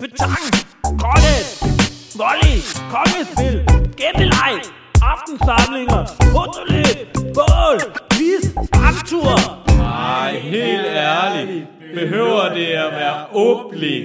Betang, krollet, volley, kongespil, gemmeleg, aftensamlinger, fotolet, bål, quiz, brandtur. Nej, helt ærligt. Behøver det at være åbning?